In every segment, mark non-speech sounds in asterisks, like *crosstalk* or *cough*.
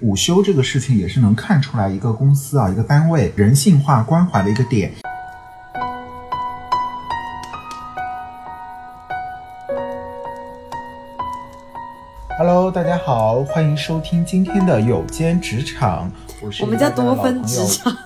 午休这个事情也是能看出来一个公司啊，一个单位人性化关怀的一个点。Hello，大家好，欢迎收听今天的有间职场。我是我们叫多分职场，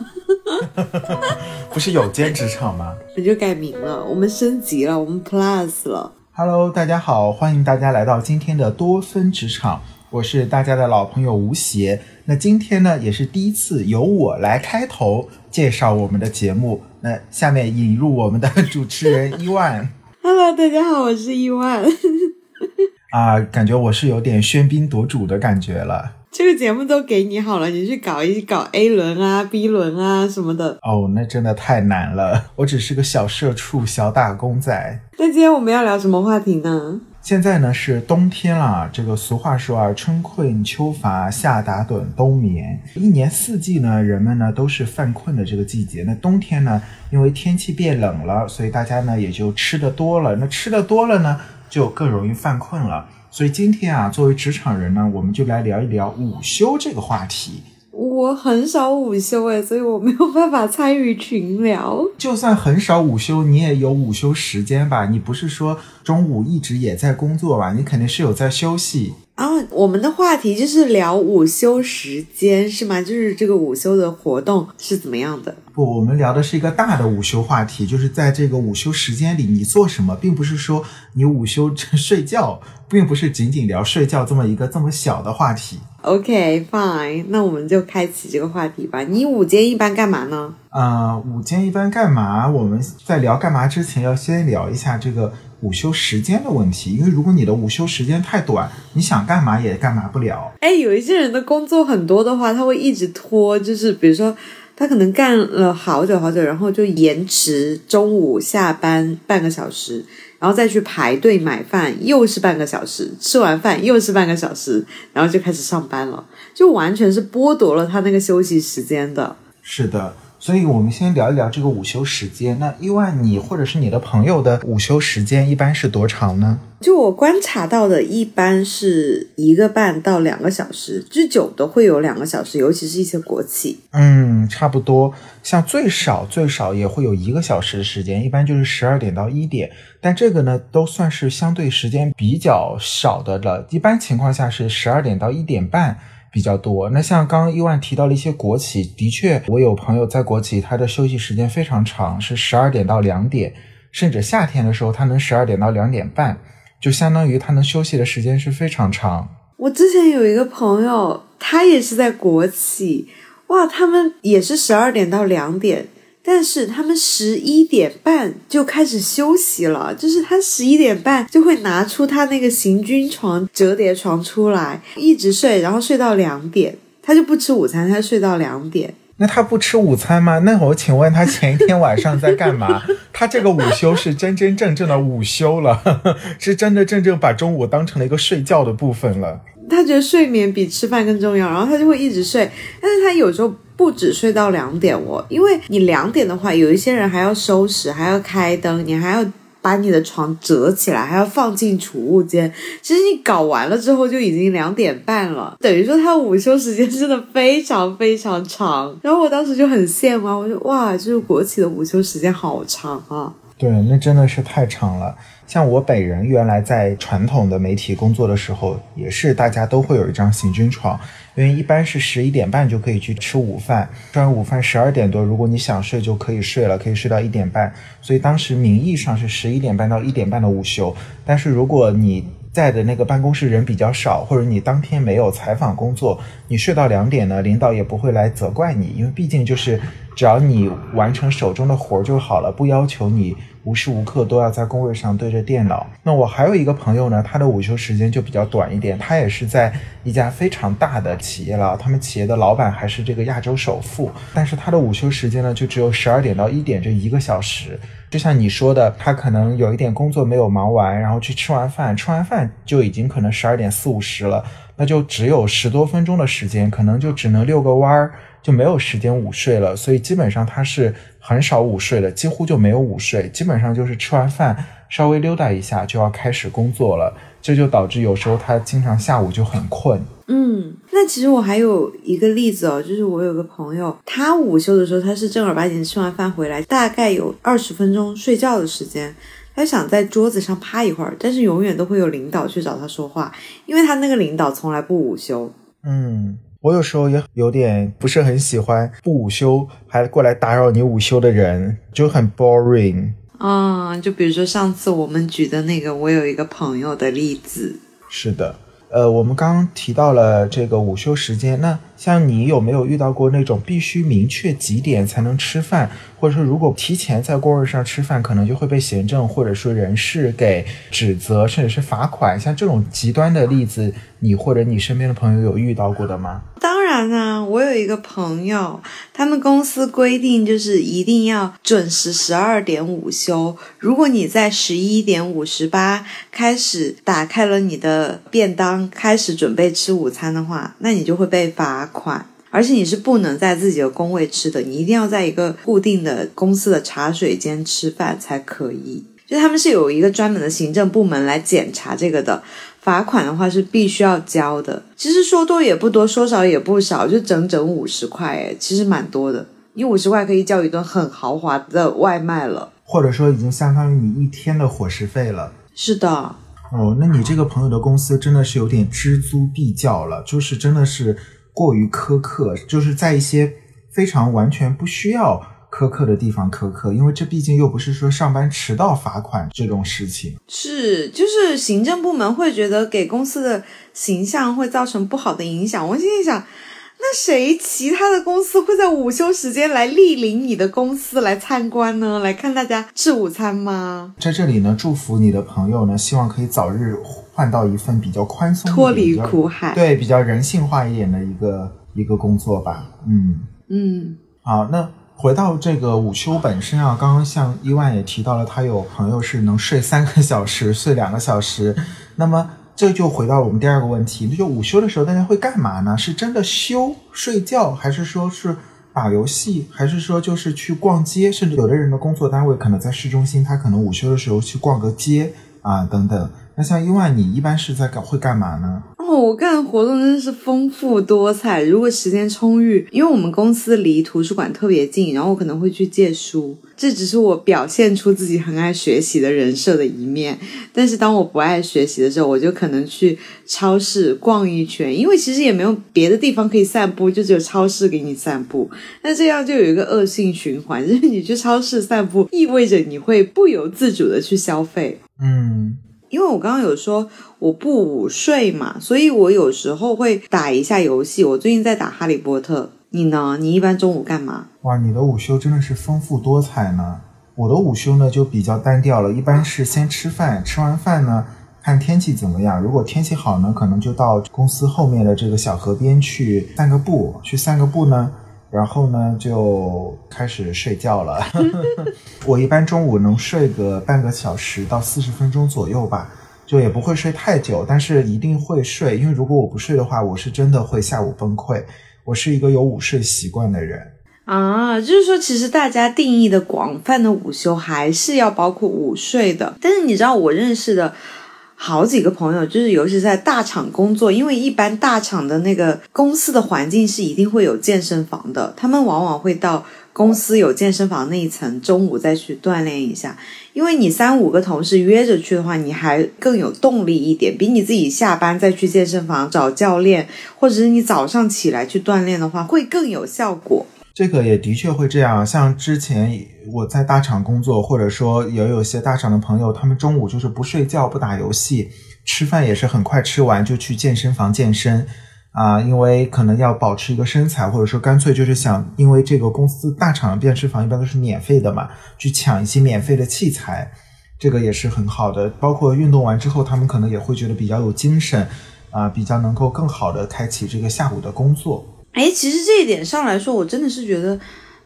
*laughs* 不是有间职场吗？*laughs* 我就改名了，我们升级了，我们 Plus 了。Hello，大家好，欢迎大家来到今天的多分职场。我是大家的老朋友吴邪。那今天呢，也是第一次由我来开头介绍我们的节目。那下面引入我们的主持人伊万。*laughs* Hello，大家好，我是伊万。*laughs* 啊，感觉我是有点喧宾夺主的感觉了。这个节目都给你好了，你去搞一搞 A 轮啊、B 轮啊什么的。哦，那真的太难了，我只是个小社畜、小打工仔。那今天我们要聊什么话题呢？现在呢是冬天了，这个俗话说啊，春困秋乏夏打盹冬眠，一年四季呢，人们呢都是犯困的这个季节。那冬天呢，因为天气变冷了，所以大家呢也就吃的多了。那吃的多了呢，就更容易犯困了。所以今天啊，作为职场人呢，我们就来聊一聊午休这个话题。我很少午休诶，所以我没有办法参与群聊。就算很少午休，你也有午休时间吧？你不是说中午一直也在工作吧？你肯定是有在休息。啊，我们的话题就是聊午休时间是吗？就是这个午休的活动是怎么样的？不，我们聊的是一个大的午休话题，就是在这个午休时间里你做什么，并不是说你午休 *laughs* 睡觉，并不是仅仅聊睡觉这么一个这么小的话题。OK，fine，那我们就开启这个话题吧。你午间一般干嘛呢？啊，午间一般干嘛？我们在聊干嘛之前，要先聊一下这个。午休时间的问题，因为如果你的午休时间太短，你想干嘛也干嘛不了。哎，有一些人的工作很多的话，他会一直拖，就是比如说他可能干了好久好久，然后就延迟中午下班半个小时，然后再去排队买饭，又是半个小时，吃完饭又是半个小时，然后就开始上班了，就完全是剥夺了他那个休息时间的。是的。所以，我们先聊一聊这个午休时间。那意外，你或者是你的朋友的午休时间一般是多长呢？就我观察到的，一般是一个半到两个小时，最久的会有两个小时，尤其是一些国企。嗯，差不多。像最少最少也会有一个小时的时间，一般就是十二点到一点。但这个呢，都算是相对时间比较少的了。一般情况下是十二点到一点半。比较多。那像刚刚伊万提到了一些国企，的确，我有朋友在国企，他的休息时间非常长，是十二点到两点，甚至夏天的时候，他能十二点到两点半，就相当于他能休息的时间是非常长。我之前有一个朋友，他也是在国企，哇，他们也是十二点到两点。但是他们十一点半就开始休息了，就是他十一点半就会拿出他那个行军床、折叠床出来，一直睡，然后睡到两点，他就不吃午餐，他睡到两点。那他不吃午餐吗？那我请问他前一天晚上在干嘛？*laughs* 他这个午休是真真正正的午休了，*laughs* 是真的正正把中午当成了一个睡觉的部分了。他觉得睡眠比吃饭更重要，然后他就会一直睡，但是他有时候。不止睡到两点哦，因为你两点的话，有一些人还要收拾，还要开灯，你还要把你的床折起来，还要放进储物间。其实你搞完了之后，就已经两点半了，等于说他午休时间真的非常非常长。然后我当时就很羡慕，我说哇，就是国企的午休时间好长啊。对，那真的是太长了。像我本人原来在传统的媒体工作的时候，也是大家都会有一张行军床，因为一般是十一点半就可以去吃午饭，吃完午饭十二点多，如果你想睡就可以睡了，可以睡到一点半。所以当时名义上是十一点半到一点半的午休，但是如果你在的那个办公室人比较少，或者你当天没有采访工作，你睡到两点呢，领导也不会来责怪你，因为毕竟就是只要你完成手中的活儿就好了，不要求你。无时无刻都要在工位上对着电脑。那我还有一个朋友呢，他的午休时间就比较短一点。他也是在一家非常大的企业了，他们企业的老板还是这个亚洲首富。但是他的午休时间呢，就只有十二点到一点这一个小时。就像你说的，他可能有一点工作没有忙完，然后去吃完饭，吃完饭就已经可能十二点四五十了，那就只有十多分钟的时间，可能就只能遛个弯儿。就没有时间午睡了，所以基本上他是很少午睡的，几乎就没有午睡，基本上就是吃完饭稍微溜达一下就要开始工作了，这就导致有时候他经常下午就很困。嗯，那其实我还有一个例子哦，就是我有个朋友，他午休的时候他是正儿八经吃完饭回来，大概有二十分钟睡觉的时间，他想在桌子上趴一会儿，但是永远都会有领导去找他说话，因为他那个领导从来不午休。嗯，我有时候也有点不是很喜欢不午休还过来打扰你午休的人，就很 boring。嗯，就比如说上次我们举的那个我有一个朋友的例子。是的。呃，我们刚刚提到了这个午休时间，那像你有没有遇到过那种必须明确几点才能吃饭，或者说如果提前在工位上吃饭，可能就会被行政或者说人事给指责，甚至是罚款？像这种极端的例子，你或者你身边的朋友有遇到过的吗？当然啊，我有一个朋友，他们公司规定就是一定要准时十二点午休。如果你在十一点五十八开始打开了你的便当，开始准备吃午餐的话，那你就会被罚款，而且你是不能在自己的工位吃的，你一定要在一个固定的公司的茶水间吃饭才可以。就他们是有一个专门的行政部门来检查这个的。罚款的话是必须要交的，其实说多也不多，说少也不少，就整整五十块，哎，其实蛮多的。你五十块可以叫一顿很豪华的外卖了，或者说已经相当于你一天的伙食费了。是的，哦，那你这个朋友的公司真的是有点知租必较了，就是真的是过于苛刻，就是在一些非常完全不需要。苛刻的地方苛刻，因为这毕竟又不是说上班迟到罚款这种事情。是，就是行政部门会觉得给公司的形象会造成不好的影响。我心里想，那谁其他的公司会在午休时间来莅临你的公司来参观呢？来看大家吃午餐吗？在这里呢，祝福你的朋友呢，希望可以早日换到一份比较宽松、脱离苦海，对比较人性化一点的一个一个工作吧。嗯嗯，好，那。回到这个午休本身啊，刚刚像伊万也提到了，他有朋友是能睡三个小时，睡两个小时。那么这就回到我们第二个问题，那就午休的时候大家会干嘛呢？是真的休睡觉，还是说是打游戏，还是说就是去逛街？甚至有的人的工作单位可能在市中心，他可能午休的时候去逛个街啊等等。那像伊万，你一般是在干会干嘛呢？哦我干的活动真的是丰富多彩。如果时间充裕，因为我们公司离图书馆特别近，然后我可能会去借书。这只是我表现出自己很爱学习的人设的一面。但是当我不爱学习的时候，我就可能去超市逛一圈，因为其实也没有别的地方可以散步，就只有超市给你散步。那这样就有一个恶性循环，就是你去超市散步，意味着你会不由自主的去消费。嗯。因为我刚刚有说我不午睡嘛，所以我有时候会打一下游戏。我最近在打《哈利波特》，你呢？你一般中午干嘛？哇，你的午休真的是丰富多彩呢。我的午休呢就比较单调了，一般是先吃饭，吃完饭呢看天气怎么样。如果天气好呢，可能就到公司后面的这个小河边去散个步。去散个步呢。然后呢，就开始睡觉了。*laughs* 我一般中午能睡个半个小时到四十分钟左右吧，就也不会睡太久，但是一定会睡。因为如果我不睡的话，我是真的会下午崩溃。我是一个有午睡习惯的人啊，就是说，其实大家定义的广泛的午休还是要包括午睡的。但是你知道，我认识的。好几个朋友，就是尤其在大厂工作，因为一般大厂的那个公司的环境是一定会有健身房的，他们往往会到公司有健身房那一层，中午再去锻炼一下。因为你三五个同事约着去的话，你还更有动力一点，比你自己下班再去健身房找教练，或者是你早上起来去锻炼的话，会更有效果。这个也的确会这样，像之前我在大厂工作，或者说也有些大厂的朋友，他们中午就是不睡觉、不打游戏，吃饭也是很快吃完就去健身房健身啊，因为可能要保持一个身材，或者说干脆就是想，因为这个公司大厂的健身房一般都是免费的嘛，去抢一些免费的器材，这个也是很好的。包括运动完之后，他们可能也会觉得比较有精神啊，比较能够更好的开启这个下午的工作。哎，其实这一点上来说，我真的是觉得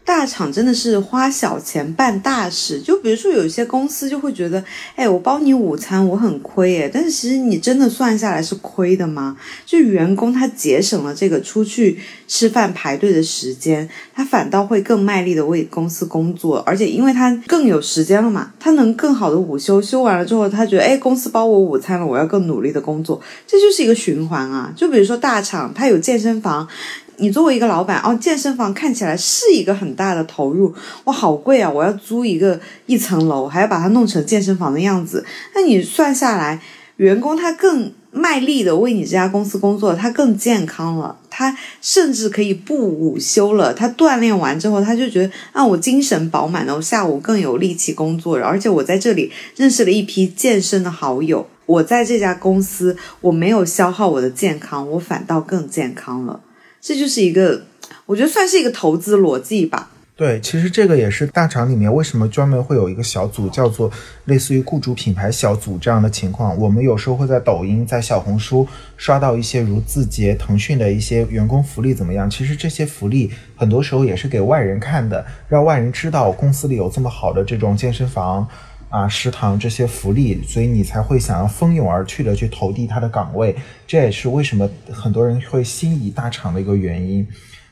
大厂真的是花小钱办大事，就比如说有些公司就会觉得，哎，我包你午餐我很亏哎，但是其实你真的算下来是亏的吗？就员工他节省了这个出去吃饭排队的时间，他反倒会更卖力的为公司工作，而且因为他更有时间了嘛，他能更好的午休，休完了之后他觉得，哎，公司包我午餐了，我要更努力的工作，这就是一个循环啊。就比如说大厂，他有健身房。你作为一个老板哦，健身房看起来是一个很大的投入，哇，好贵啊！我要租一个一层楼，还要把它弄成健身房的样子。那你算下来，员工他更卖力的为你这家公司工作，他更健康了，他甚至可以不午休了。他锻炼完之后，他就觉得啊，我精神饱满了，我下午更有力气工作，而且我在这里认识了一批健身的好友。我在这家公司，我没有消耗我的健康，我反倒更健康了。这就是一个，我觉得算是一个投资逻辑吧。对，其实这个也是大厂里面为什么专门会有一个小组，叫做类似于雇主品牌小组这样的情况。我们有时候会在抖音、在小红书刷到一些如字节、腾讯的一些员工福利怎么样？其实这些福利很多时候也是给外人看的，让外人知道公司里有这么好的这种健身房。啊，食堂这些福利，所以你才会想要蜂拥而去的去投递他的岗位，这也是为什么很多人会心仪大厂的一个原因。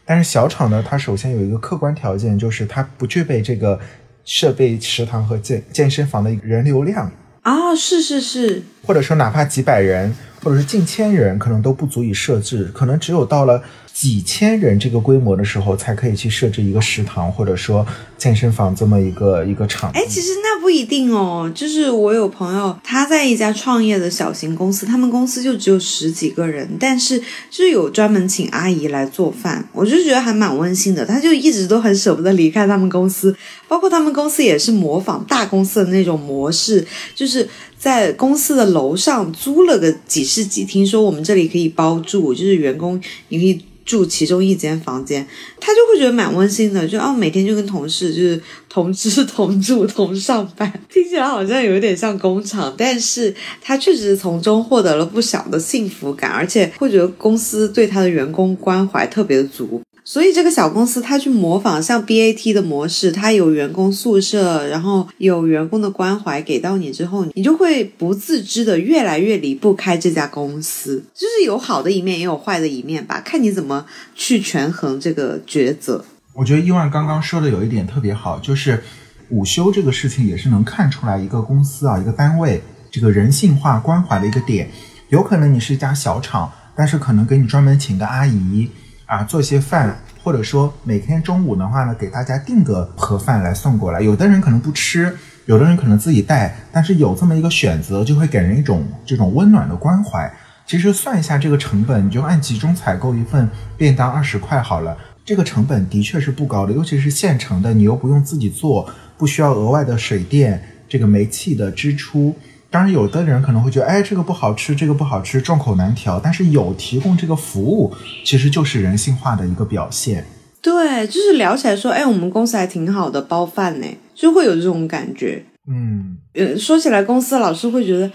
但是小厂呢，它首先有一个客观条件，就是它不具备这个设备、食堂和健健身房的人流量啊，是是是，或者说哪怕几百人，或者是近千人，可能都不足以设置，可能只有到了。几千人这个规模的时候，才可以去设置一个食堂，或者说健身房这么一个一个场。哎，其实那不一定哦。就是我有朋友，他在一家创业的小型公司，他们公司就只有十几个人，但是就是有专门请阿姨来做饭，我就觉得还蛮温馨的。他就一直都很舍不得离开他们公司，包括他们公司也是模仿大公司的那种模式，就是在公司的楼上租了个几室几厅，说我们这里可以包住，就是员工你可以。住其中一间房间，他就会觉得蛮温馨的，就哦，每天就跟同事就是同吃同住同上班，听起来好像有点像工厂，但是他确实从中获得了不小的幸福感，而且会觉得公司对他的员工关怀特别足。所以这个小公司，它去模仿像 BAT 的模式，它有员工宿舍，然后有员工的关怀给到你之后，你就会不自知的越来越离不开这家公司。就是有好的一面，也有坏的一面吧，看你怎么去权衡这个抉择。我觉得伊万刚刚说的有一点特别好，就是午休这个事情也是能看出来一个公司啊，一个单位这个人性化关怀的一个点。有可能你是一家小厂，但是可能给你专门请个阿姨。啊，做些饭，或者说每天中午的话呢，给大家订个盒饭来送过来。有的人可能不吃，有的人可能自己带，但是有这么一个选择，就会给人一种这种温暖的关怀。其实算一下这个成本，你就按集中采购一份便当二十块好了，这个成本的确是不高的，尤其是现成的，你又不用自己做，不需要额外的水电、这个煤气的支出。当然，有的人可能会觉得，哎，这个不好吃，这个不好吃，众口难调。但是有提供这个服务，其实就是人性化的一个表现。对，就是聊起来说，哎，我们公司还挺好的，包饭呢，就会有这种感觉。嗯，呃，说起来，公司老是会觉得，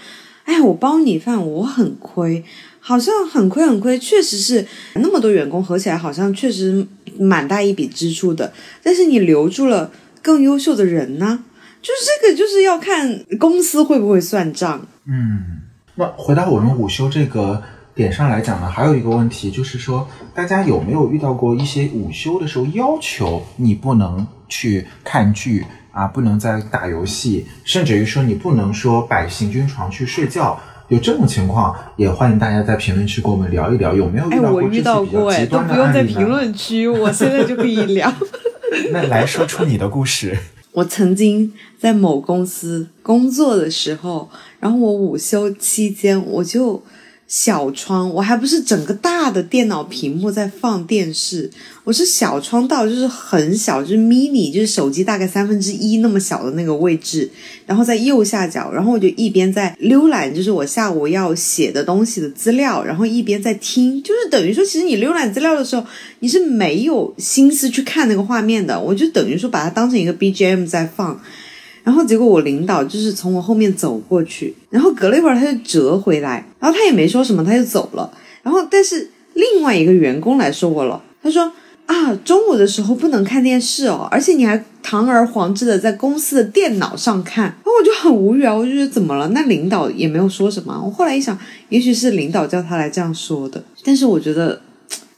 哎，我包你饭，我很亏，好像很亏很亏。确实是那么多员工合起来，好像确实蛮大一笔支出的。但是你留住了更优秀的人呢？就是这个，就是要看公司会不会算账。嗯，那回到我们午休这个点上来讲呢，还有一个问题就是说，大家有没有遇到过一些午休的时候要求你不能去看剧啊，不能在打游戏，甚至于说你不能说摆行军床去睡觉，有这种情况，也欢迎大家在评论区跟我们聊一聊，有没有遇到过这些比较极端的都不用在评论区，我现在就可以聊。*laughs* 那来说出你的故事。我曾经在某公司工作的时候，然后我午休期间我就。小窗，我还不是整个大的电脑屏幕在放电视，我是小窗到就是很小，就是 mini，就是手机大概三分之一那么小的那个位置，然后在右下角，然后我就一边在浏览，就是我下午要写的东西的资料，然后一边在听，就是等于说，其实你浏览资料的时候，你是没有心思去看那个画面的，我就等于说把它当成一个 BGM 在放。然后结果我领导就是从我后面走过去，然后隔了一会儿他就折回来，然后他也没说什么，他就走了。然后但是另外一个员工来说我了，他说：“啊，中午的时候不能看电视哦，而且你还堂而皇之的在公司的电脑上看，然后我就很无语啊，我就觉得怎么了？那领导也没有说什么。我后来一想，也许是领导叫他来这样说的。但是我觉得，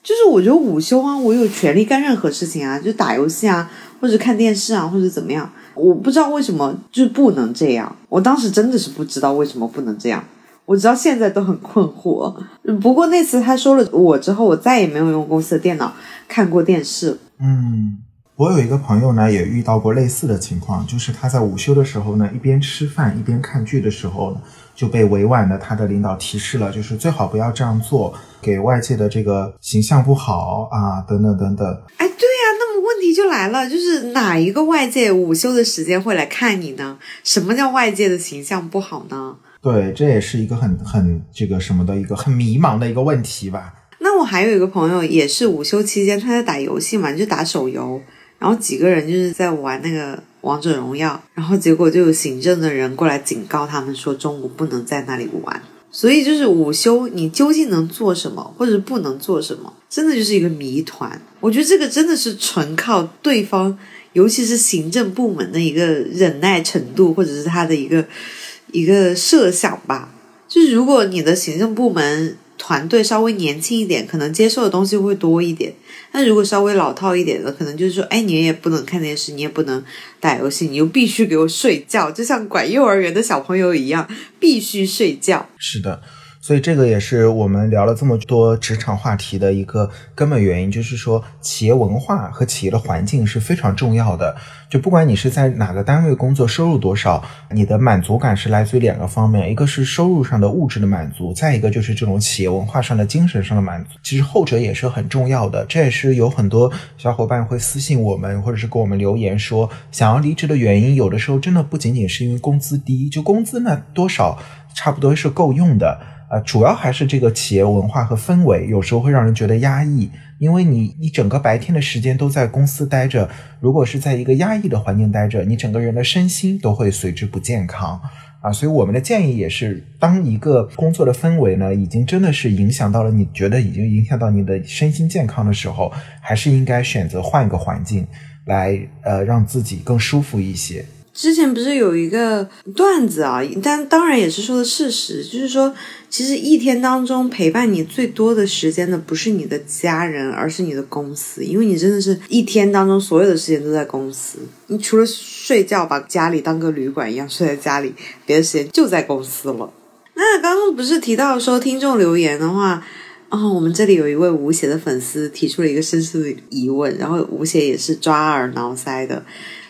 就是我觉得午休啊，我有权利干任何事情啊，就打游戏啊，或者看电视啊，或者怎么样。我不知道为什么就不能这样，我当时真的是不知道为什么不能这样。我直到现在都很困惑。不过那次他说了我之后，我再也没有用公司的电脑看过电视。嗯，我有一个朋友呢，也遇到过类似的情况，就是他在午休的时候呢，一边吃饭一边看剧的时候呢，就被委婉的他的领导提示了，就是最好不要这样做，给外界的这个形象不好啊，等等等等。哎，对呀，那么问题就来了，就是哪一个外界午休的时间会来看你呢？什么叫外界的形象不好呢？对，这也是一个很很这个什么的一个很迷茫的一个问题吧。那我还有一个朋友，也是午休期间他在打游戏嘛，就打手游，然后几个人就是在玩那个王者荣耀，然后结果就有行政的人过来警告他们说中午不能在那里玩。所以就是午休，你究竟能做什么，或者不能做什么，真的就是一个谜团。我觉得这个真的是纯靠对方，尤其是行政部门的一个忍耐程度，或者是他的一个。一个设想吧，就是如果你的行政部门团队稍微年轻一点，可能接受的东西会多一点；那如果稍微老套一点的，可能就是说，哎，你也不能看电视，你也不能打游戏，你又必须给我睡觉，就像管幼儿园的小朋友一样，必须睡觉。是的。所以这个也是我们聊了这么多职场话题的一个根本原因，就是说企业文化和企业的环境是非常重要的。就不管你是在哪个单位工作，收入多少，你的满足感是来自于两个方面，一个是收入上的物质的满足，再一个就是这种企业文化上的精神上的满足。其实后者也是很重要的。这也是有很多小伙伴会私信我们，或者是给我们留言说，想要离职的原因，有的时候真的不仅仅是因为工资低，就工资呢多少差不多是够用的。呃，主要还是这个企业文化和氛围，有时候会让人觉得压抑，因为你一整个白天的时间都在公司待着，如果是在一个压抑的环境待着，你整个人的身心都会随之不健康啊。所以我们的建议也是，当一个工作的氛围呢，已经真的是影响到了你觉得已经影响到你的身心健康的时候，还是应该选择换一个环境，来呃让自己更舒服一些。之前不是有一个段子啊，但当然也是说的事实，就是说，其实一天当中陪伴你最多的时间的不是你的家人，而是你的公司，因为你真的是一天当中所有的时间都在公司，你除了睡觉，把家里当个旅馆一样睡在家里，别的时间就在公司了。那刚刚不是提到说听众留言的话，哦，我们这里有一位吴邪的粉丝提出了一个深思的疑问，然后吴邪也是抓耳挠腮的。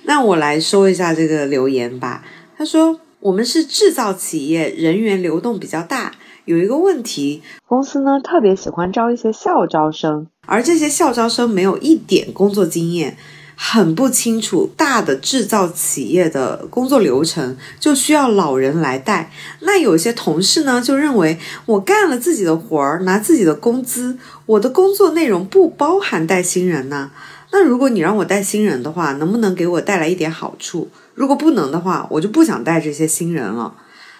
那我来说一下这个留言吧。他说：“我们是制造企业，人员流动比较大。有一个问题，公司呢特别喜欢招一些校招生，而这些校招生没有一点工作经验，很不清楚大的制造企业的工作流程，就需要老人来带。那有些同事呢就认为，我干了自己的活儿，拿自己的工资，我的工作内容不包含带新人呢。”那如果你让我带新人的话，能不能给我带来一点好处？如果不能的话，我就不想带这些新人了。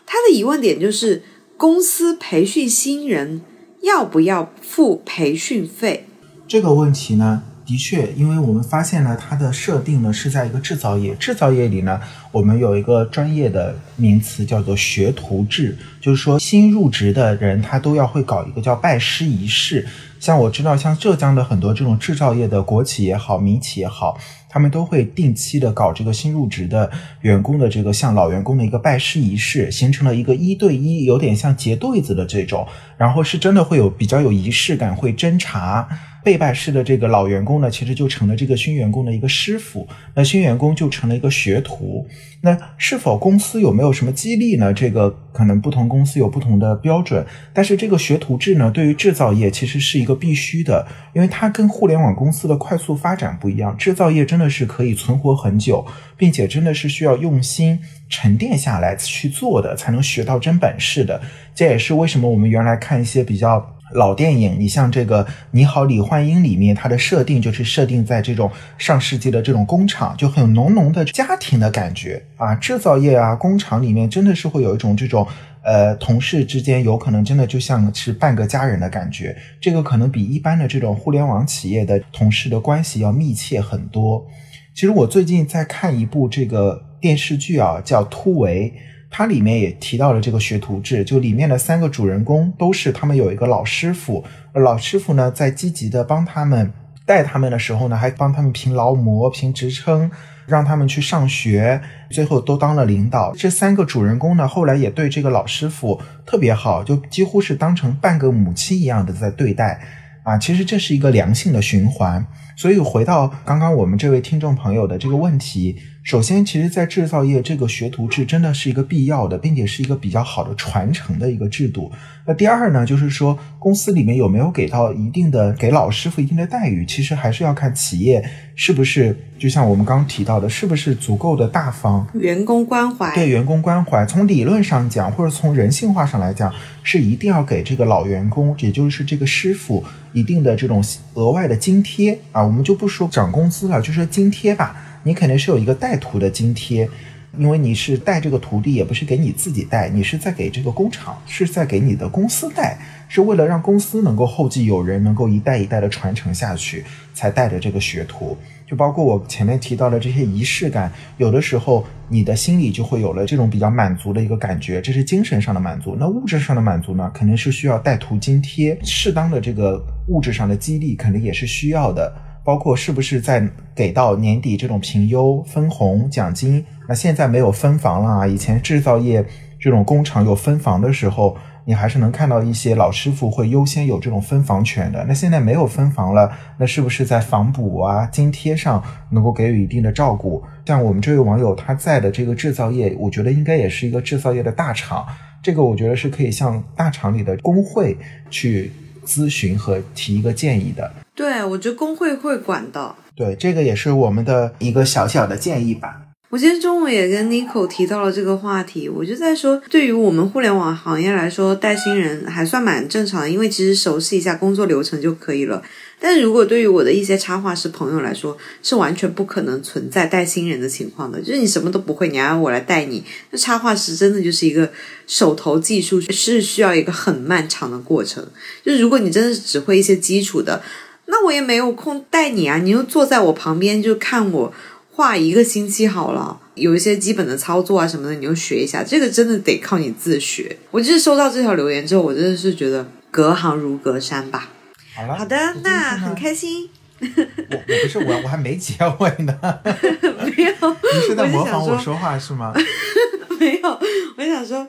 他的疑问点就是，公司培训新人要不要付培训费？这个问题呢？的确，因为我们发现呢，它的设定呢是在一个制造业，制造业里呢，我们有一个专业的名词叫做学徒制，就是说新入职的人他都要会搞一个叫拜师仪式。像我知道，像浙江的很多这种制造业的国企也好，民企也好，他们都会定期的搞这个新入职的员工的这个像老员工的一个拜师仪式，形成了一个一对一，有点像结对子的这种，然后是真的会有比较有仪式感，会侦查。被拜师的这个老员工呢，其实就成了这个新员工的一个师傅，那新员工就成了一个学徒。那是否公司有没有什么激励呢？这个可能不同公司有不同的标准。但是这个学徒制呢，对于制造业其实是一个必须的，因为它跟互联网公司的快速发展不一样。制造业真的是可以存活很久，并且真的是需要用心沉淀下来去做的，才能学到真本事的。这也是为什么我们原来看一些比较。老电影，你像这个《你好，李焕英》里面，它的设定就是设定在这种上世纪的这种工厂，就很浓浓的家庭的感觉啊。制造业啊，工厂里面真的是会有一种这种。呃，同事之间有可能真的就像是半个家人的感觉，这个可能比一般的这种互联网企业的同事的关系要密切很多。其实我最近在看一部这个电视剧啊，叫《突围》，它里面也提到了这个学徒制，就里面的三个主人公都是他们有一个老师傅，老师傅呢在积极的帮他们带他们的时候呢，还帮他们评劳模、评职称。让他们去上学，最后都当了领导。这三个主人公呢，后来也对这个老师傅特别好，就几乎是当成半个母亲一样的在对待。啊，其实这是一个良性的循环。所以回到刚刚我们这位听众朋友的这个问题。首先，其实，在制造业，这个学徒制真的是一个必要的，并且是一个比较好的传承的一个制度。那第二呢，就是说，公司里面有没有给到一定的给老师傅一定的待遇，其实还是要看企业是不是，就像我们刚刚提到的，是不是足够的大方，员工关怀。对员工关怀，从理论上讲，或者从人性化上来讲，是一定要给这个老员工，也就是这个师傅一定的这种额外的津贴啊。我们就不说涨工资了，就说津贴吧。你肯定是有一个带徒的津贴，因为你是带这个徒弟，也不是给你自己带，你是在给这个工厂，是在给你的公司带，是为了让公司能够后继有人，能够一代一代的传承下去，才带着这个学徒。就包括我前面提到的这些仪式感，有的时候你的心里就会有了这种比较满足的一个感觉，这是精神上的满足。那物质上的满足呢，肯定是需要带徒津贴，适当的这个物质上的激励，肯定也是需要的。包括是不是在给到年底这种评优分红奖金？那现在没有分房了啊！以前制造业这种工厂有分房的时候，你还是能看到一些老师傅会优先有这种分房权的。那现在没有分房了，那是不是在房补啊、津贴上能够给予一定的照顾？像我们这位网友他在的这个制造业，我觉得应该也是一个制造业的大厂，这个我觉得是可以向大厂里的工会去咨询和提一个建议的。对，我觉得工会会管的。对，这个也是我们的一个小小的建议吧。我今天中午也跟 Nico 提到了这个话题，我就在说，对于我们互联网行业来说，带新人还算蛮正常的，因为其实熟悉一下工作流程就可以了。但如果对于我的一些插画师朋友来说，是完全不可能存在带新人的情况的。就是你什么都不会，你还要我来带你，那插画师真的就是一个手头技术是需要一个很漫长的过程。就如果你真的只会一些基础的。那我也没有空带你啊，你就坐在我旁边就看我画一个星期好了，有一些基本的操作啊什么的，你就学一下。这个真的得靠你自学。我就是收到这条留言之后，我真的是觉得隔行如隔山吧。好了，好的，那很开心。我我不是我我还没结尾呢。*laughs* 没有，你是在模仿我说话是吗？*laughs* 没有，我想说。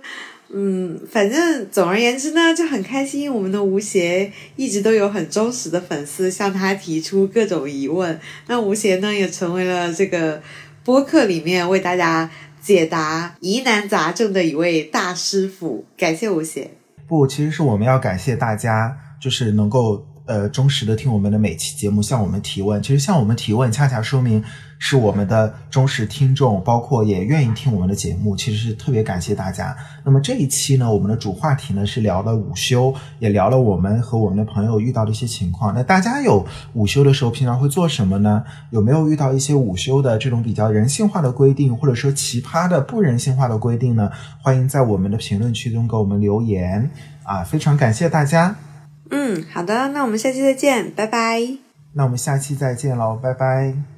嗯，反正总而言之呢，就很开心。我们的吴邪一直都有很忠实的粉丝向他提出各种疑问，那吴邪呢也成为了这个播客里面为大家解答疑难杂症的一位大师傅。感谢吴邪。不，其实是我们要感谢大家，就是能够。呃，忠实的听我们的每期节目，向我们提问。其实向我们提问，恰恰说明是我们的忠实听众，包括也愿意听我们的节目。其实是特别感谢大家。那么这一期呢，我们的主话题呢是聊了午休，也聊了我们和我们的朋友遇到的一些情况。那大家有午休的时候，平常会做什么呢？有没有遇到一些午休的这种比较人性化的规定，或者说奇葩的不人性化的规定呢？欢迎在我们的评论区中给我们留言啊！非常感谢大家。嗯，好的，那我们下期再见，拜拜。那我们下期再见喽，拜拜。